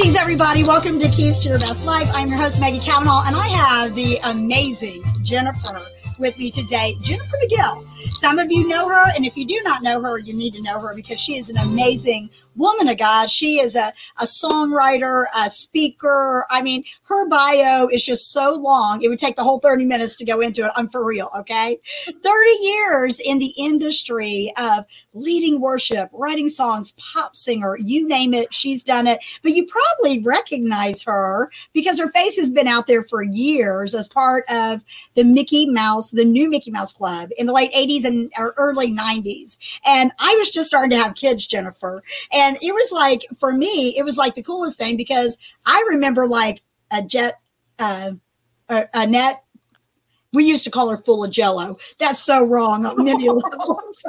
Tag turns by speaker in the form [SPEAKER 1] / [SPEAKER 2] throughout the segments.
[SPEAKER 1] Greetings, everybody. Welcome to Keys to Your Best Life. I'm your host, Maggie Cavanaugh, and I have the amazing Jennifer with me today, Jennifer McGill. Some of you know her, and if you do not know her, you need to know her because she is an amazing woman of God. She is a, a songwriter, a speaker. I mean, her bio is just so long, it would take the whole 30 minutes to go into it. I'm for real, okay? 30 years in the industry of leading worship, writing songs, pop singer, you name it, she's done it. But you probably recognize her because her face has been out there for years as part of the Mickey Mouse the new Mickey Mouse Club in the late 80s and early 90s. And I was just starting to have kids, Jennifer. And it was like, for me, it was like the coolest thing because I remember like a jet, uh, a, Annette we used to call her full of jello. That's so wrong on many levels.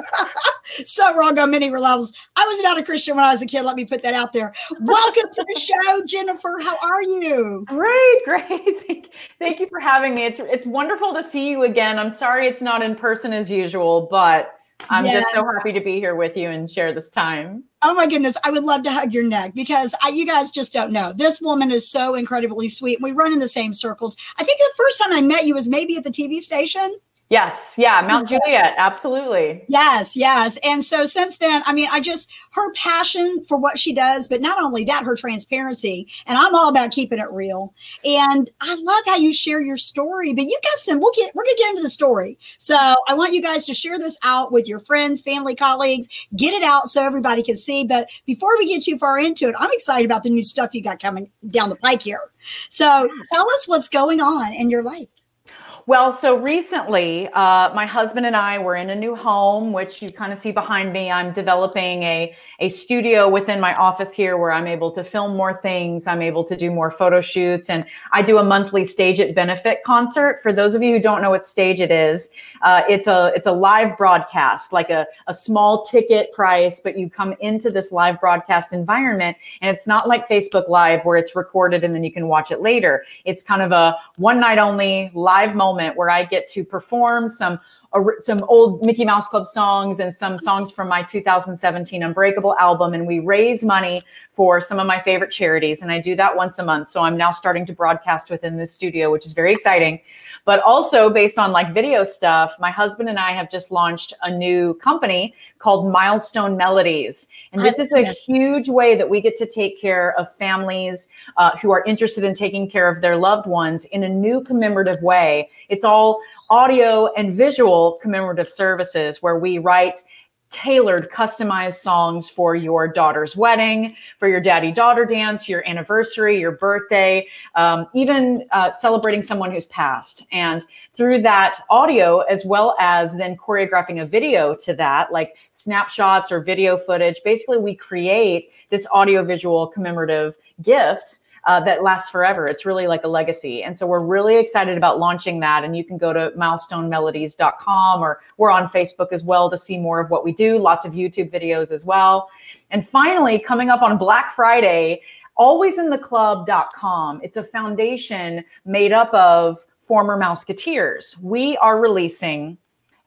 [SPEAKER 1] So wrong on many levels. I was not a Christian when I was a kid. Let me put that out there. Welcome to the show, Jennifer. How are you?
[SPEAKER 2] Great, great. Thank, thank you for having me. It's it's wonderful to see you again. I'm sorry it's not in person as usual, but I'm yes. just so happy to be here with you and share this time.
[SPEAKER 1] Oh my goodness, I would love to hug your neck because I, you guys just don't know. This woman is so incredibly sweet. We run in the same circles. I think the first time I met you was maybe at the TV station.
[SPEAKER 2] Yes. Yeah. Mount Juliet. Absolutely.
[SPEAKER 1] Yes. Yes. And so since then, I mean, I just, her passion for what she does, but not only that, her transparency. And I'm all about keeping it real. And I love how you share your story, but you got some, we'll get, we're going to get into the story. So I want you guys to share this out with your friends, family, colleagues, get it out so everybody can see. But before we get too far into it, I'm excited about the new stuff you got coming down the pike here. So tell us what's going on in your life.
[SPEAKER 2] Well, so recently, uh, my husband and I were in a new home, which you kind of see behind me. I'm developing a, a studio within my office here where I'm able to film more things. I'm able to do more photo shoots. And I do a monthly StageIt benefit concert. For those of you who don't know what StageIt is, uh, it's a it's a live broadcast, like a, a small ticket price, but you come into this live broadcast environment. And it's not like Facebook Live where it's recorded and then you can watch it later. It's kind of a one night only live moment moment where I get to perform some some old Mickey Mouse Club songs and some songs from my 2017 Unbreakable album. And we raise money for some of my favorite charities. And I do that once a month. So I'm now starting to broadcast within this studio, which is very exciting. But also based on like video stuff, my husband and I have just launched a new company called Milestone Melodies. And this is a huge way that we get to take care of families uh, who are interested in taking care of their loved ones in a new commemorative way. It's all audio and visual commemorative services where we write tailored, customized songs for your daughter's wedding, for your daddy daughter dance, your anniversary, your birthday, um, even uh, celebrating someone who's passed. And through that audio, as well as then choreographing a video to that, like snapshots or video footage, basically we create this audio visual commemorative gift uh, that lasts forever. It's really like a legacy. And so we're really excited about launching that. And you can go to milestonemelodies.com or we're on Facebook as well to see more of what we do, lots of YouTube videos as well. And finally, coming up on Black Friday, alwaysintheclub.com. It's a foundation made up of former Mouseketeers. We are releasing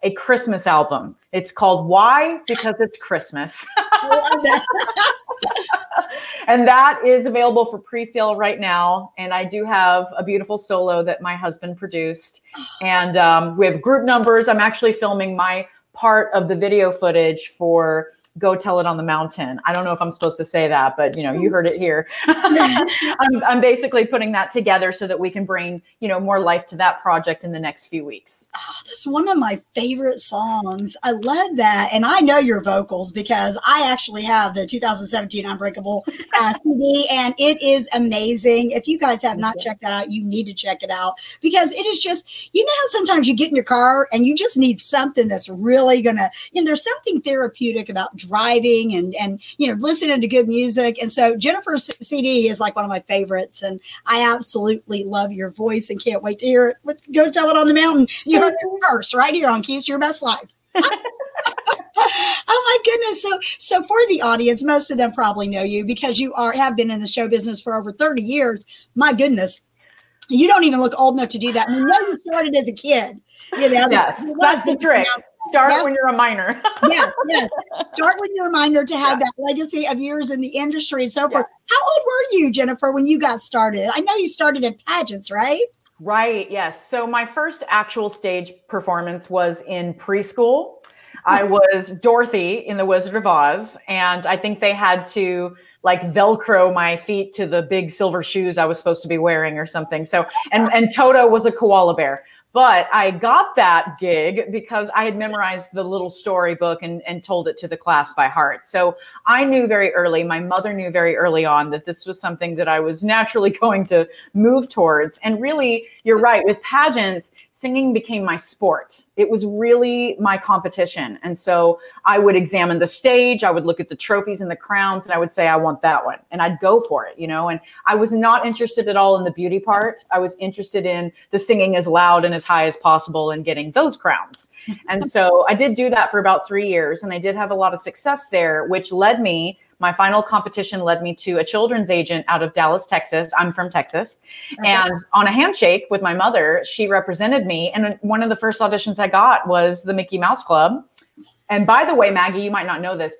[SPEAKER 2] a Christmas album. It's called Why? Because it's Christmas. and that is available for pre-sale right now. And I do have a beautiful solo that my husband produced. And um, we have group numbers. I'm actually filming my part of the video footage for go tell it on the mountain. I don't know if I'm supposed to say that, but you know, you heard it here. I'm, I'm basically putting that together so that we can bring, you know, more life to that project in the next few weeks.
[SPEAKER 1] Oh, that's one of my favorite songs. I love that. And I know your vocals because I actually have the 2017 Unbreakable uh, CD and it is amazing. If you guys have not checked that out, you need to check it out because it is just, you know how sometimes you get in your car and you just need something that's really going to, you know, there's something therapeutic about driving and and you know listening to good music. And so Jennifer's CD is like one of my favorites, and I absolutely love your voice and can't wait to hear it. Go tell it on the mountain. You heard it first right here on Keys to Your Best Life. oh my goodness so so for the audience most of them probably know you because you are have been in the show business for over 30 years my goodness you don't even look old enough to do that you know you started as a kid you know
[SPEAKER 2] yes that's the trick Start when you're a minor.
[SPEAKER 1] yeah, yes. Start when you're a minor to have yeah. that legacy of years in the industry and so forth. Yeah. How old were you, Jennifer, when you got started? I know you started in pageants, right?
[SPEAKER 2] Right, yes. So my first actual stage performance was in preschool. I was Dorothy in The Wizard of Oz, and I think they had to like velcro my feet to the big silver shoes I was supposed to be wearing or something. So and and Toto was a koala bear. But I got that gig because I had memorized the little storybook and, and told it to the class by heart. So I knew very early, my mother knew very early on that this was something that I was naturally going to move towards. And really, you're right, with pageants, singing became my sport. It was really my competition. And so I would examine the stage, I would look at the trophies and the crowns, and I would say, I want that one. And I'd go for it, you know. And I was not interested at all in the beauty part. I was interested in the singing as loud and as high as possible and getting those crowns. And so I did do that for about three years, and I did have a lot of success there, which led me my final competition led me to a children's agent out of Dallas, Texas. I'm from Texas. Okay. And on a handshake with my mother, she represented me. And one of the first auditions I got was the Mickey Mouse Club. And by the way, Maggie, you might not know this,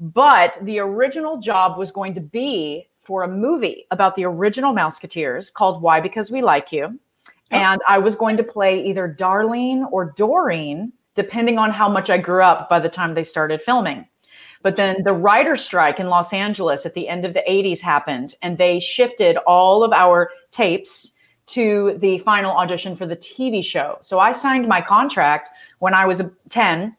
[SPEAKER 2] but the original job was going to be for a movie about the original Mouseketeers called Why Because We Like You. And I was going to play either Darlene or Doreen, depending on how much I grew up by the time they started filming. But then the writer strike in Los Angeles at the end of the 80s happened, and they shifted all of our tapes to the final audition for the TV show. So I signed my contract when I was 10.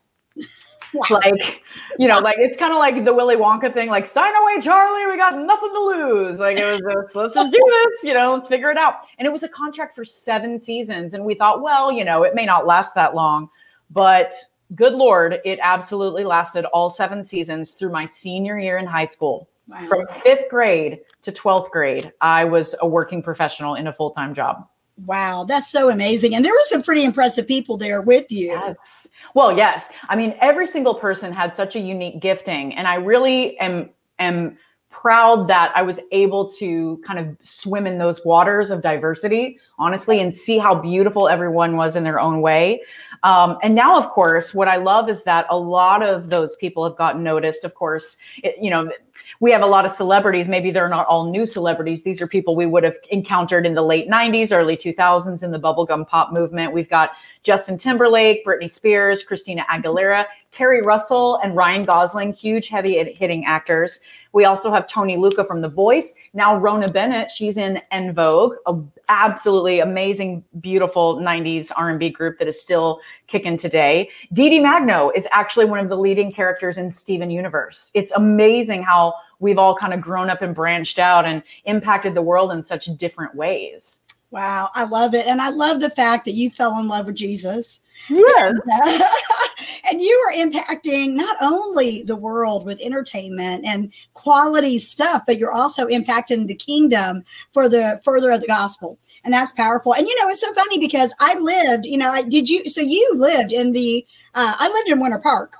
[SPEAKER 2] Like, you know, like it's kind of like the Willy Wonka thing, like sign away, Charlie. We got nothing to lose. Like it was, let's, let's just do this, you know, let's figure it out. And it was a contract for seven seasons. And we thought, well, you know, it may not last that long, but good Lord, it absolutely lasted all seven seasons through my senior year in high school. Wow. From fifth grade to 12th grade, I was a working professional in a full time job.
[SPEAKER 1] Wow, that's so amazing. And there were some pretty impressive people there with you.
[SPEAKER 2] Yes. Well, yes. I mean, every single person had such a unique gifting. And I really am am proud that I was able to kind of swim in those waters of diversity, honestly, and see how beautiful everyone was in their own way. Um, and now, of course, what I love is that a lot of those people have gotten noticed. Of course, it, you know, we have a lot of celebrities. Maybe they're not all new celebrities. These are people we would have encountered in the late 90s, early 2000s in the bubblegum pop movement. We've got Justin Timberlake, Britney Spears, Christina Aguilera, Keri Russell, and Ryan Gosling, huge heavy hitting actors. We also have Tony Lucca from The Voice. Now Rhona Bennett, she's in En Vogue, a absolutely amazing, beautiful 90s R&B group that is still kicking today. Dee Dee Magno is actually one of the leading characters in Steven Universe. It's amazing how we've all kind of grown up and branched out and impacted the world in such different ways.
[SPEAKER 1] Wow, I love it. And I love the fact that you fell in love with Jesus.
[SPEAKER 2] Yes.
[SPEAKER 1] Uh, And, you are impacting not only the world with entertainment and quality stuff, but you're also impacting the kingdom for the further of the gospel. And that's powerful. And you know, it's so funny because I lived, you know, I did you so you lived in the uh, I lived in Winter Park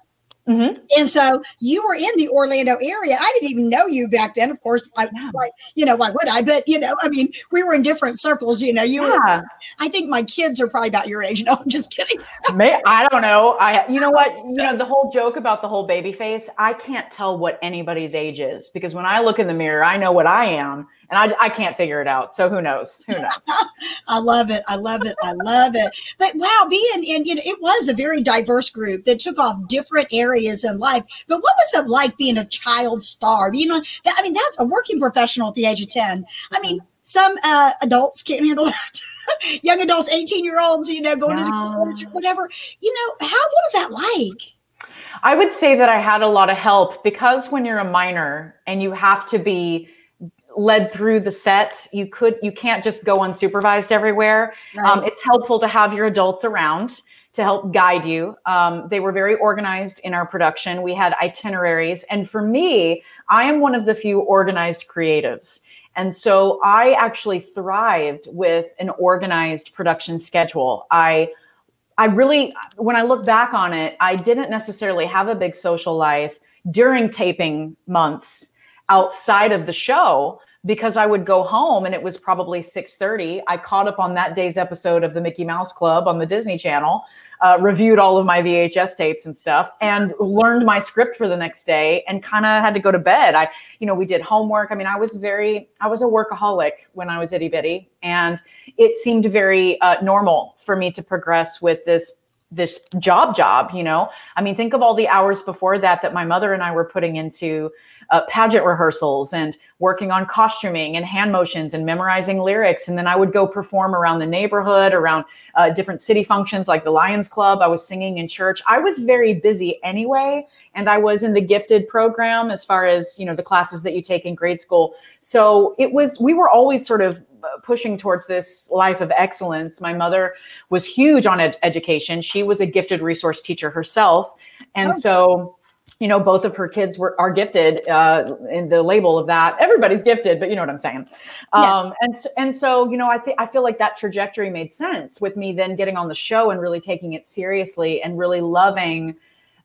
[SPEAKER 1] Mm-hmm. And so you were in the Orlando area. I didn't even know you back then. Of course, I, yeah. like, you know, why would I? But you know, I mean, we were in different circles. You know, you. Yeah. Were, I think my kids are probably about your age. No, I'm just kidding.
[SPEAKER 2] May, I don't know. I, you know what? You know, the whole joke about the whole baby face. I can't tell what anybody's age is because when I look in the mirror, I know what I am, and I, I can't figure it out. So who knows? Who knows?
[SPEAKER 1] I love it. I love it. I love it. But wow, being in, you know, it was a very diverse group that took off different areas in life. But what was it like being a child star? You know, that, I mean, that's a working professional at the age of 10. I mean, some uh, adults can't handle that. Young adults, 18 year olds, you know, going no. to college, or whatever. You know, how, what was that like?
[SPEAKER 2] I would say that I had a lot of help because when you're a minor and you have to be led through the set you could you can't just go unsupervised everywhere. Right. um, it's helpful to have your adults around to help guide you. Um, they were very organized in our production. We had itineraries. And for me i am one of the few organized creatives. And so i actually thrived with an organized production schedule. I I really, when I look back on it, I didn't necessarily have a big social life during taping months outside of the show because I would go home and it was probably 6:30. I caught up on that day's episode of the Mickey Mouse Club on the Disney Channel, uh, reviewed all of my VHS tapes and stuff, and learned my script for the next day, and kind of had to go to bed. I, you know, we did homework. I mean, I was very, I was a workaholic when I was itty bitty, and it seemed very uh, normal for me to progress with this this job job you know? I mean think of all the hours before that that my mother and i were putting into uh, pageant rehearsals and working on costuming and hand motions and memorizing lyrics. And then i would go perform around the neighborhood around uh, different city functions like the lions club. I was singing in church. I was very busy anyway and i was in the gifted program as far as you know the classes that you take in grade school. So it was we were always sort of pushing towards this life of excellence. My mother was huge on ed- education. She was a gifted resource teacher herself. And oh. so, you know, both of her kids were are gifted uh, in the label of that. Everybody's gifted, but you know what I'm saying. Um, yes. And and so, you know, I think I feel like that trajectory made sense with me then getting on the show and really taking it seriously and really loving.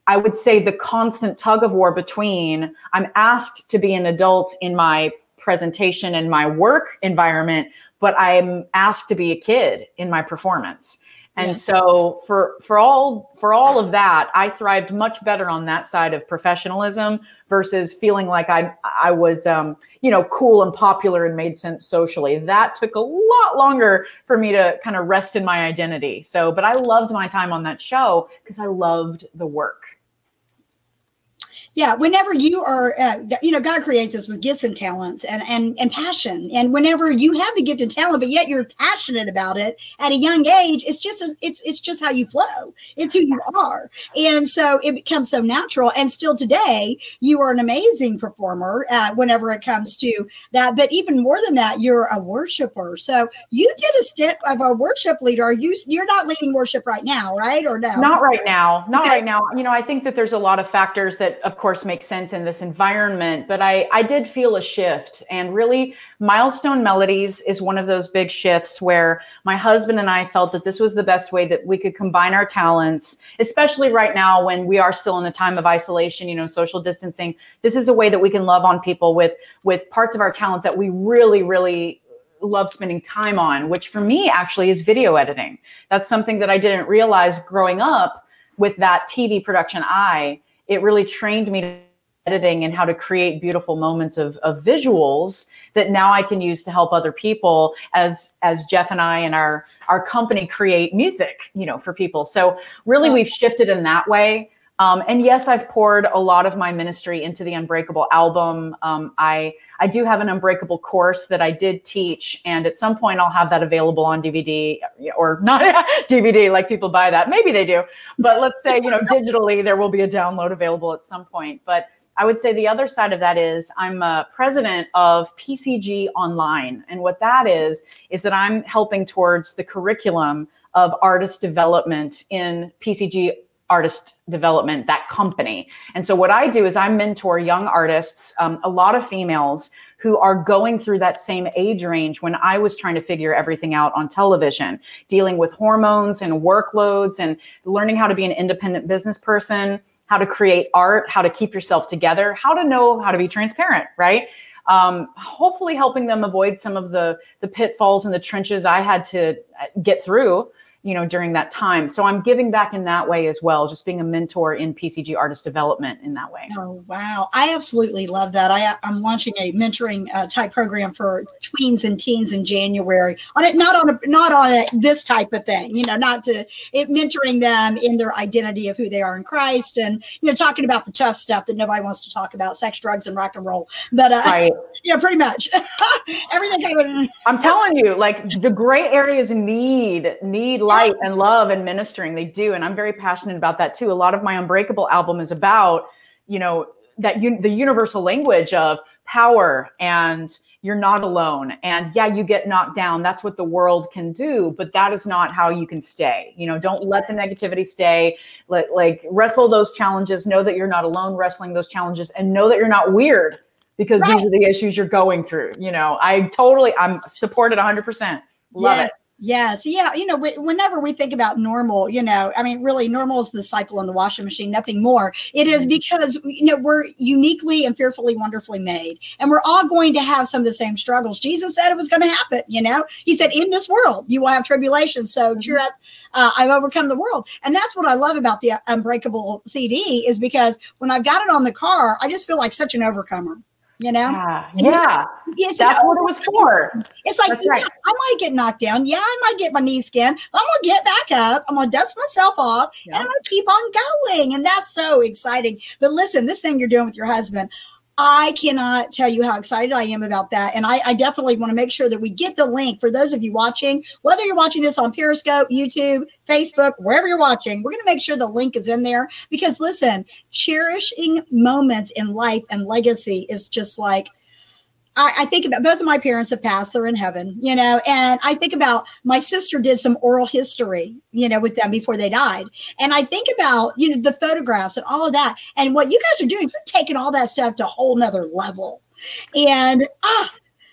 [SPEAKER 2] I would say the constant tug of war between I'm asked to be an adult in my presentation and my work environment, but I'm asked to be a kid in my performance. And yeah. so for for all for all of that, I thrived much better on that side of professionalism versus feeling like I I was um, you know cool and popular and made sense socially. That took a lot longer for me to kind of rest in my identity. So, but I loved my time on that show because I loved the work
[SPEAKER 1] yeah whenever you are uh, you know god creates us with gifts and talents and, and and passion. And whenever you have the gift and talent but yet you're passionate about it at a young age it's just a, it's it's just how you flow. It's who you are. And so it becomes so natural. And still today you are an amazing performer uh, whenever it comes to that. But even more than that you're a worshiper. So you did a stint of a worship leader. Are you you're not leading worship right now right? Or no?
[SPEAKER 2] Not right now. Not okay. right now. You know i think that there's a lot of factors that of course course make sense in this environment but i i did feel a shift. And really milestone melodies is one of those big shifts where my husband and i felt that this was the best way that we could combine our talents especially right now when we are still in a time of isolation you know social distancing. This is a way that we can love on people with with parts of our talent that we really really love spending time on which for me actually is video editing. That's something that i didn't realize growing up with that tv production eye it really trained me to editing and how to create beautiful moments of, of visuals that now I can use to help other people as as Jeff and I and our our company create music, you know, for people. So really we've shifted in that way. Um, and yes, I've poured a lot of my ministry into the Unbreakable album. Um, I I do have an Unbreakable course that I did teach, and at some point I'll have that available on DVD or not DVD, like people buy that. Maybe they do, but let's say you know digitally there will be a download available at some point. But I would say the other side of that is I'm a president of PCG Online, and what that is is that I'm helping towards the curriculum of artist development in PCG artist development, that company. And so what I do is I mentor young artists, um, a lot of females who are going through that same age range when I was trying to figure everything out on television, dealing with hormones and workloads and learning how to be an independent business person, how to create art, how to keep yourself together, how to know how to be transparent, right? Um, hopefully helping them avoid some of the the pitfalls and the trenches I had to get through you know during that time. So i'm giving back in that way as well just being a mentor in pcg artist development in that way.
[SPEAKER 1] Oh wow. I absolutely love that. I, i'm launching a mentoring uh, type program for tweens and teens in january on it not on a not on a, this type of thing you know not to it mentoring them in their identity of who they are in christ and you know talking about the tough stuff that nobody wants to talk about sex drugs and rock and roll. But uh right. you know pretty much. Everything kind of
[SPEAKER 2] i'm telling you like the gray areas need need light and love and ministering. They do. And I'm very passionate about that too. A lot of my Unbreakable album is about, you know, that un- the universal language of power and you're not alone. And yeah, you get knocked down. That's what the world can do, but that is not how you can stay. You know, don't let the negativity stay. Let, like wrestle those challenges. Know that you're not alone wrestling those challenges and know that you're not weird because right. these are the issues you're going through. You know, I totally, I'm supported 100%. Love yes. it
[SPEAKER 1] Yes. Yeah. You know, whenever we think about normal, you know, I mean, really, normal is the cycle in the washing machine, nothing more. It is mm-hmm. because, you know, we're uniquely and fearfully, wonderfully made. And we're all going to have some of the same struggles. Jesus said it was going to happen. You know, he said, in this world, you will have tribulation. So mm-hmm. cheer up. Uh, I've overcome the world. And that's what I love about the Unbreakable CD is because when I've got it on the car, I just feel like such an overcomer you know?
[SPEAKER 2] Yeah. yeah. It's That's what it was for.
[SPEAKER 1] It's like, yeah, right. I might get knocked down. Yeah, I might get my knee skinned. I'm going to get back up. I'm going to dust myself off yeah. and I'm going to keep on going. And that's so exciting. But listen, this thing you're doing with your husband, I cannot tell you how excited I am about that. And I, I definitely want to make sure that we get the link for those of you watching, whether you're watching this on Periscope, YouTube, Facebook, wherever you're watching, we're going to make sure the link is in there because listen, cherishing moments in life and legacy is just like I, I, think about both of my parents have passed, they're in heaven, you know, and I think about my sister did some oral history, you know, with them before they died. And I think about, you know, the photographs and all of that. And what you guys are doing, you're taking all that stuff to a whole nother level. And ah,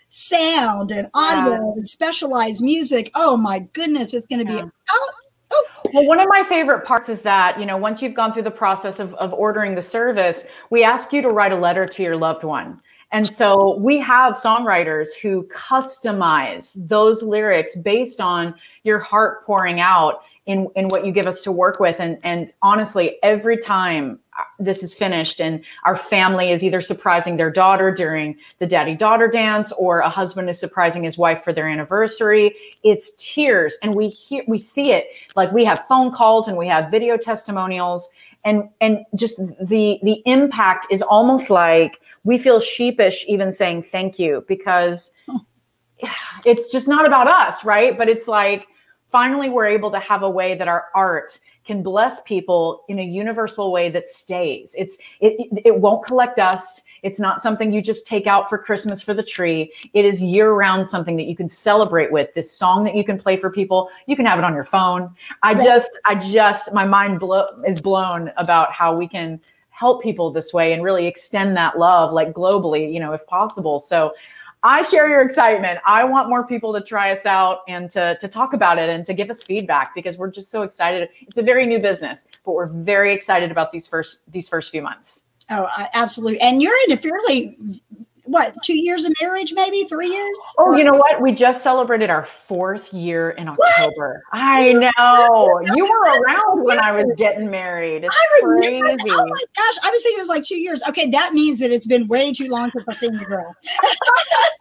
[SPEAKER 1] sound and audio yeah. and specialized music. Oh my goodness, it's going to yeah. be. Oh,
[SPEAKER 2] oh. Well, one of my favorite parts is that, you know, once you've gone through the process of, of ordering the service, we ask you to write a letter to your loved one. And so we have songwriters who customize those lyrics based on your heart pouring out in, in what you give us to work with. And, and honestly, every time uh, this is finished and our family is either surprising their daughter during the daddy daughter dance or a husband is surprising his wife for their anniversary it's tears. And we hear we see it. Like we have phone calls and we have video testimonials and and just the the impact is almost like we feel sheepish even saying thank you because it's just not about us right? But it's like finally we're able to have a way that our art can bless people in a universal way that stays. It's it it won't collect dust it's not something you just take out for Christmas for the tree. It is year round something that you can celebrate with. This song that you can play for people. You can have it on your phone. I just, I just, my mind blow, is blown about how we can help people this way and really extend that love like globally, you know, if possible. So I share your excitement. I want more people to try us out and to, to talk about it and to give us feedback because we're just so excited. It's a very new business, but we're very excited about these first these first few months.
[SPEAKER 1] Oh, absolutely. And you're in a fairly what two years of marriage maybe three years?
[SPEAKER 2] Oh or? you know what? We just celebrated our fourth year in october. What? i know. you were around when i was getting married. It's I oh crazy
[SPEAKER 1] oh my gosh. I was thinking it was like two years. Okay that means that it's been way too long since i've seen you girl.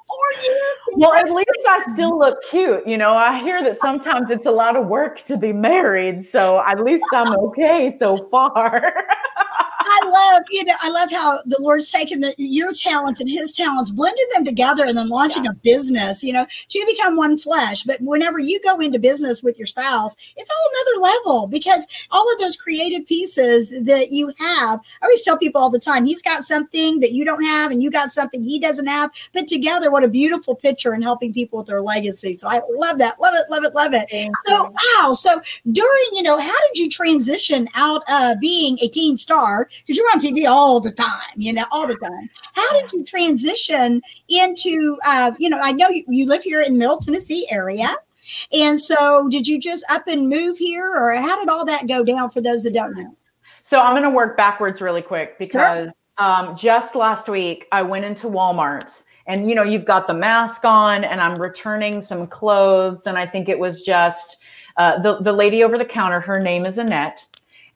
[SPEAKER 1] Four
[SPEAKER 2] years? Well at least i still look cute you know? I hear that sometimes it's a lot of work to be married so at least i'm okay so far
[SPEAKER 1] I love, you know, I love how the Lord's taken the, your talents and his talents, blended them together, and then launching yeah. a business, you know, to become one flesh. But whenever you go into business with your spouse, it's all another level because all of those creative pieces that you have, I always tell people all the time, he's got something that you don't have, and you got something he doesn't have. But together, what a beautiful picture in helping people with their legacy. So I love that. Love it, love it, love it. Thank so, you. wow. So during, you know, how did you transition out of being a teen star because you're on TV all the time, you know, all the time. How did you transition into, uh, you know, I know you, you live here in the Middle Tennessee area. And so did you just up and move here or how did all that go down for those that don't know?
[SPEAKER 2] So I'm going to work backwards really quick because sure. um, just last week I went into Walmart and you know you've got the mask on and i'm returning some clothes and i think it was just uh, the, the lady over the counter her name is annette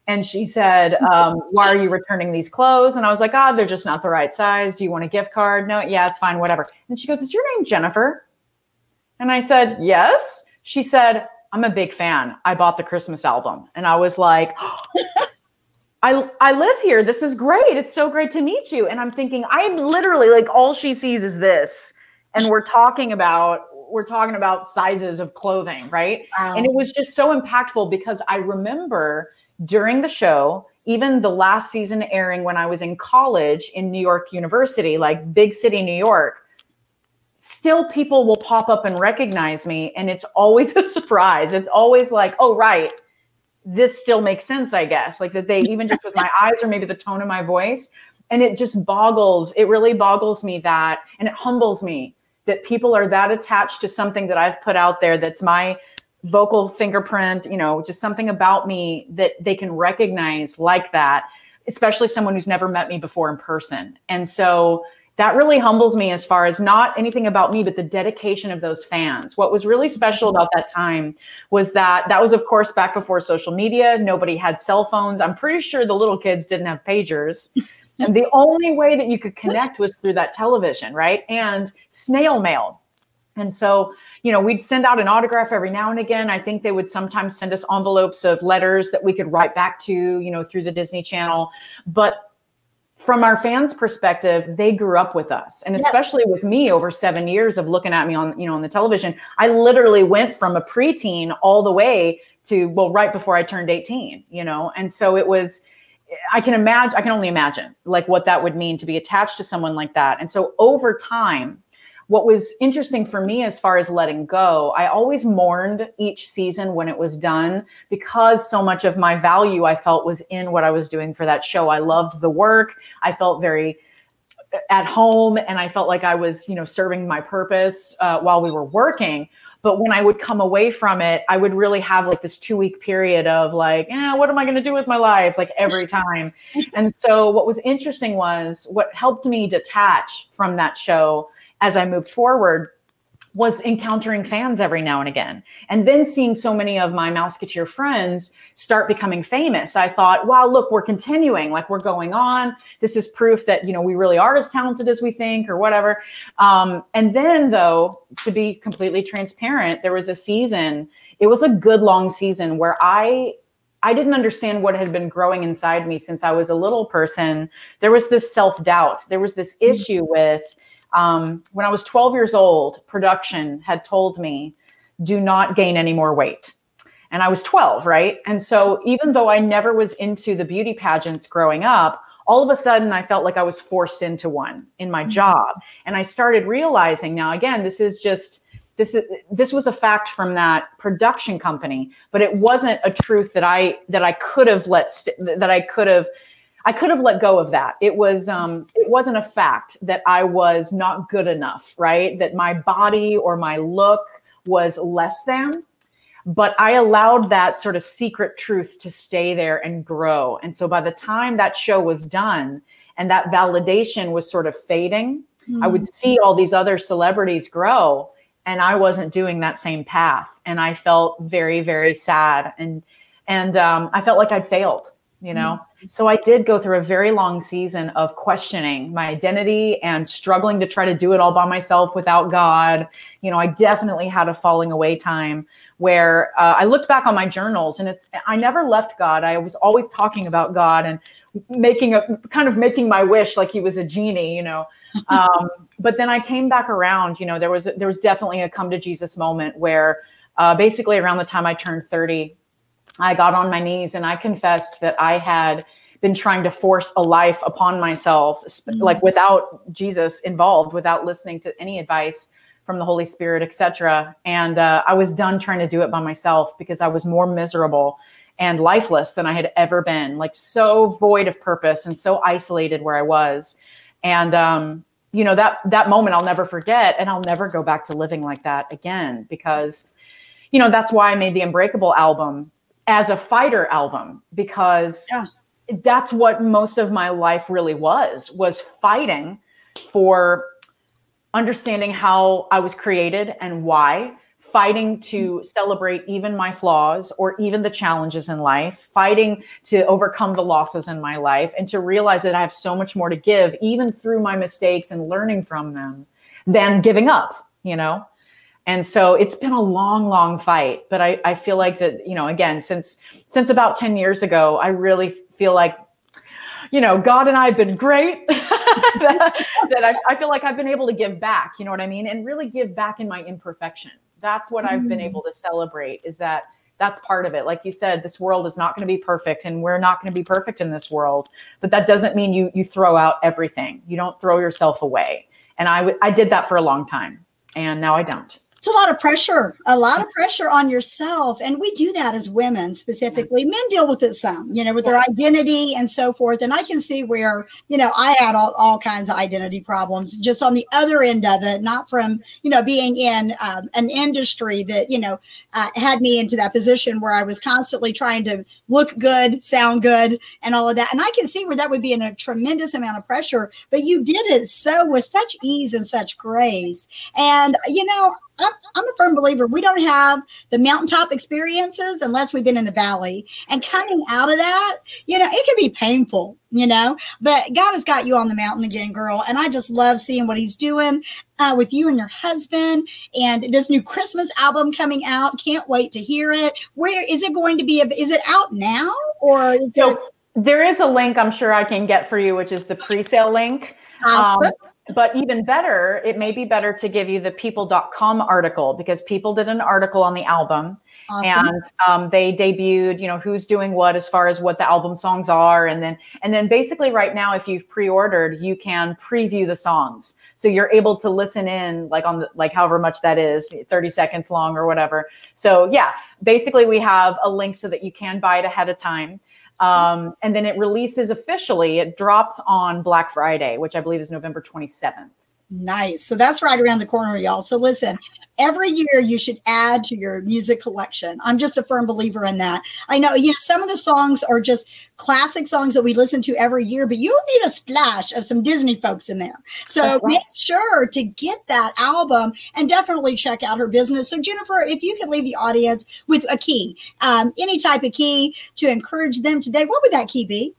[SPEAKER 2] and she said, um, Why are you returning these clothes? And I was like, Oh, they're just not the right size. Do you want a gift card? No, yeah, it's fine, whatever. And she goes, Is your name Jennifer? And I said, Yes. She said, I'm a big fan. I bought the Christmas album. And I was like, I, I live here. This is great. It's so great to meet you. And I'm thinking, I'm literally like, all she sees is this. And we're talking about we're talking about sizes of clothing, right? Wow. And it was just so impactful because I remember during the show, even the last season airing when I was in college in New York University, like big city New York, still people will pop up and recognize me. And it's always a surprise. It's always like, oh, right, this still makes sense, I guess. Like that they, even just with my eyes or maybe the tone of my voice. And it just boggles, it really boggles me that, and it humbles me that people are that attached to something that I've put out there that's my vocal fingerprint, you know, just something about me that they can recognize like that, especially someone who's never met me before in person. And so that really humbles me as far as not anything about me, but the dedication of those fans. What was really special mm-hmm. about that time was that that was, of course, back before social media. Nobody had cell phones. I'm pretty sure the little kids didn't have pagers. and the only way that you could connect was through that television, right? And snail mail. And so, you know, we'd send out an autograph every now and again. I think they would sometimes send us envelopes of letters that we could write back to, you know, through the Disney Channel. But from our fans perspective they grew up with us and especially with me over seven years of looking at me on you know on the television i literally went from a preteen all the way to well right before i turned 18 you know and so it was i can imagine i can only imagine like what that would mean to be attached to someone like that and so over time what was interesting for me as far as letting go, I always mourned each season when it was done because so much of my value I felt was in what I was doing for that show. I loved the work. I felt very at home and I felt like I was, you know, serving my purpose uh, while we were working. But when I would come away from it, I would really have like this two week period of like, eh, what am I going to do with my life? Like every time. and so what was interesting was what helped me detach from that show as I moved forward was encountering fans every now and again. And then seeing so many of my Mouseketeer friends start becoming famous. I thought, wow, look, we're continuing, like we're going on. This is proof that, you know, we really are as talented as we think or whatever. Um, and then though, to be completely transparent, there was a season, it was a good long season where I I didn't understand what had been growing inside me since I was a little person. There was this self doubt. There was this mm. issue with um, when I was 12 years old, production had told me, do not gain any more weight. And I was 12, right? And so even though I never was into the beauty pageants growing up, all of a sudden I felt like I was forced into one in my mm-hmm. job. And I started realizing now, again, this is just, this is this was a fact from that production company but it wasn't a truth that i that i could have let st- that i could have I could have let go of that. It was um, it wasn't a fact that I was not good enough, right? That my body or my look was less than. But I allowed that sort of secret truth to stay there and grow. And so by the time that show was done and that validation was sort of fading, mm. I would mm. see all these other celebrities grow and I wasn't doing that same path. And I felt very, very sad and and um, I felt like I'd failed you know? Mm-hmm. so i did go through a very long season of questioning my identity and struggling to try to do it all by myself without god. You know i definitely had a falling away time where uh, i looked back on my journals and it's i never left god. I was always talking about god and making a kind of making my wish like he was a genie you know? Um, but then i came back around you know there was there was definitely a come to jesus moment where uh, basically around the time i turned 30 I got on my knees and I confessed that I had been trying to force a life upon myself, mm-hmm. like without Jesus involved, without listening to any advice from the Holy Spirit, etc. And uh, I was done trying to do it by myself because I was more miserable and lifeless than I had ever been, like so void of purpose and so isolated where I was. And um, you know that that moment I'll never forget, and I'll never go back to living like that again because, you know, that's why I made the Unbreakable album as a fighter album because yeah. that's what most of my life really was was fighting for understanding how I was created and why fighting to mm-hmm. celebrate even my flaws or even the challenges in life, fighting to overcome the losses in my life, and to realize that I have so much more to give, even through my mistakes and learning from them, than giving up, you know? And so it's been a long long fight but I, I feel like that you know again since since about 10 years ago i really feel like you know god and i have been great that, that I, I, feel like i've been able to give back you know what i mean? And really give back in my imperfection. That's what i've been mm. able to celebrate is that that's part of it. Like you said this world is not going to be perfect and we're not going to be perfect in this world but that doesn't mean you you throw out everything. You don't throw yourself away. And I, w- I did that for a long time and now i don't
[SPEAKER 1] it's a lot of pressure, a lot of pressure on yourself. And we do that as women specifically. Men deal with it some, you know, with their identity and so forth. And I can see where, you know, I had all, all kinds of identity problems just on the other end of it, not from, you know, being in um, an industry that, you know, uh, had me into that position where I was constantly trying to look good, sound good, and all of that. And I can see where that would be in a tremendous amount of pressure, but you did it so with such ease and such grace. And, you know, I'm, I'm a firm believer we don't have the mountaintop experiences unless we've been in the valley. And coming out of that, you know, it can be painful, you know, but God has got you on the mountain again, girl. And I just love seeing what He's doing uh, with you and your husband and this new Christmas album coming out. Can't wait to hear it. Where is it going to be? Is it out now or is
[SPEAKER 2] so, it? There is a link I'm sure I can get for you, which is the pre sale link. Awesome. Um, but even better, it may be better to give you the people.com article because people did an article on the album. Awesome. and um, they debuted you know who's doing what as far as what the album songs are and then and then basically right now if you've pre-ordered you can preview the songs so you're able to listen in like on the like however much that is 30 seconds long or whatever so yeah basically we have a link so that you can buy it ahead of time um, and then it releases officially, it drops on Black Friday, which I believe is November 27th.
[SPEAKER 1] Nice. So that's right around the corner, y'all. So listen, every year you should add to your music collection. I'm just a firm believer in that. I know, you know, some of the songs are just classic songs that we listen to every year, but you need a splash of some Disney folks in there. So right. make sure to get that album and definitely check out her business. So Jennifer, if you could leave the audience with a key, um, any type of key to encourage them today, what would that key be?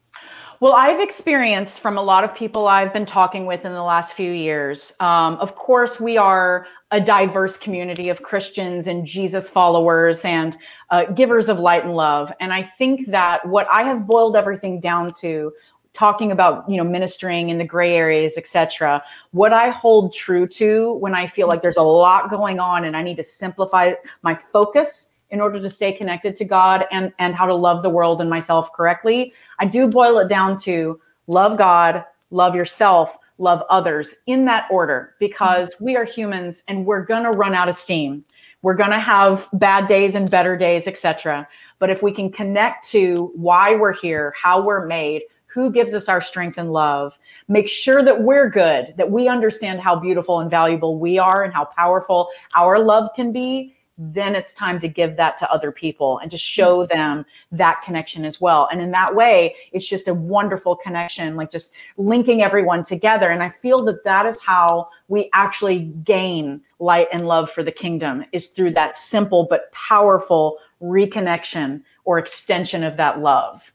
[SPEAKER 2] Well, I've experienced from a lot of people I've been talking with in the last few years. Um, of course, we are a diverse community of Christians and Jesus followers and uh, givers of light and love. And I think that what I have boiled everything down to talking about you know ministering in the gray areas etc what i hold true to when i feel like there's a lot going on and i need to simplify my focus in order to stay connected to God and, and how to love the world and myself correctly. I do boil it down to love God, love yourself, love others in that order because we are humans and we're going to run out of steam. We're going to have bad days and better days, etc. But if we can connect to why we're here, how we're made, who gives us our strength and love, make sure that we're good, that we understand how beautiful and valuable we are and how powerful our love can be, then it's time to give that to other people and to show mm-hmm. them that connection as well. And in that way, it's just a wonderful connection, like just linking everyone together. And I feel that that is how we actually gain light and love for the kingdom is through that simple but powerful reconnection or extension of that love.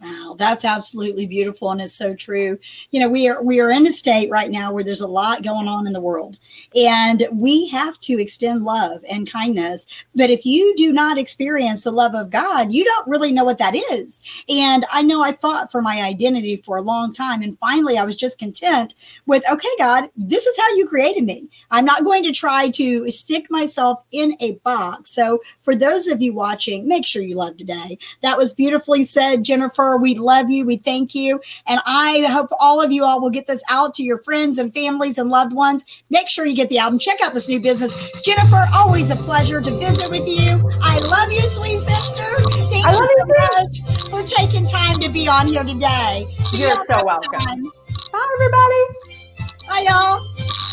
[SPEAKER 1] Wow, that's absolutely beautiful and it's so true. You know, we are we are in a state right now where there's a lot going on in the world. And we have to extend love and kindness. But if you do not experience the love of God, you don't really know what that is. And I know I fought for my identity for a long time and finally I was just content with okay, God, this is how you created me. I'm not going to try to stick myself in a box. So for those of you watching, make sure you love today. That was beautifully said, Jennifer we love you. We thank you. And I hope all of you all will get this out to your friends and families and loved ones. Make sure you get the album. Check out this new business. Jennifer, always a pleasure to visit with you. I love you, sweet sister. Thank I you so much for taking time to be on here today.
[SPEAKER 2] You're so welcome. Time. Bye, everybody.
[SPEAKER 1] Bye, y'all.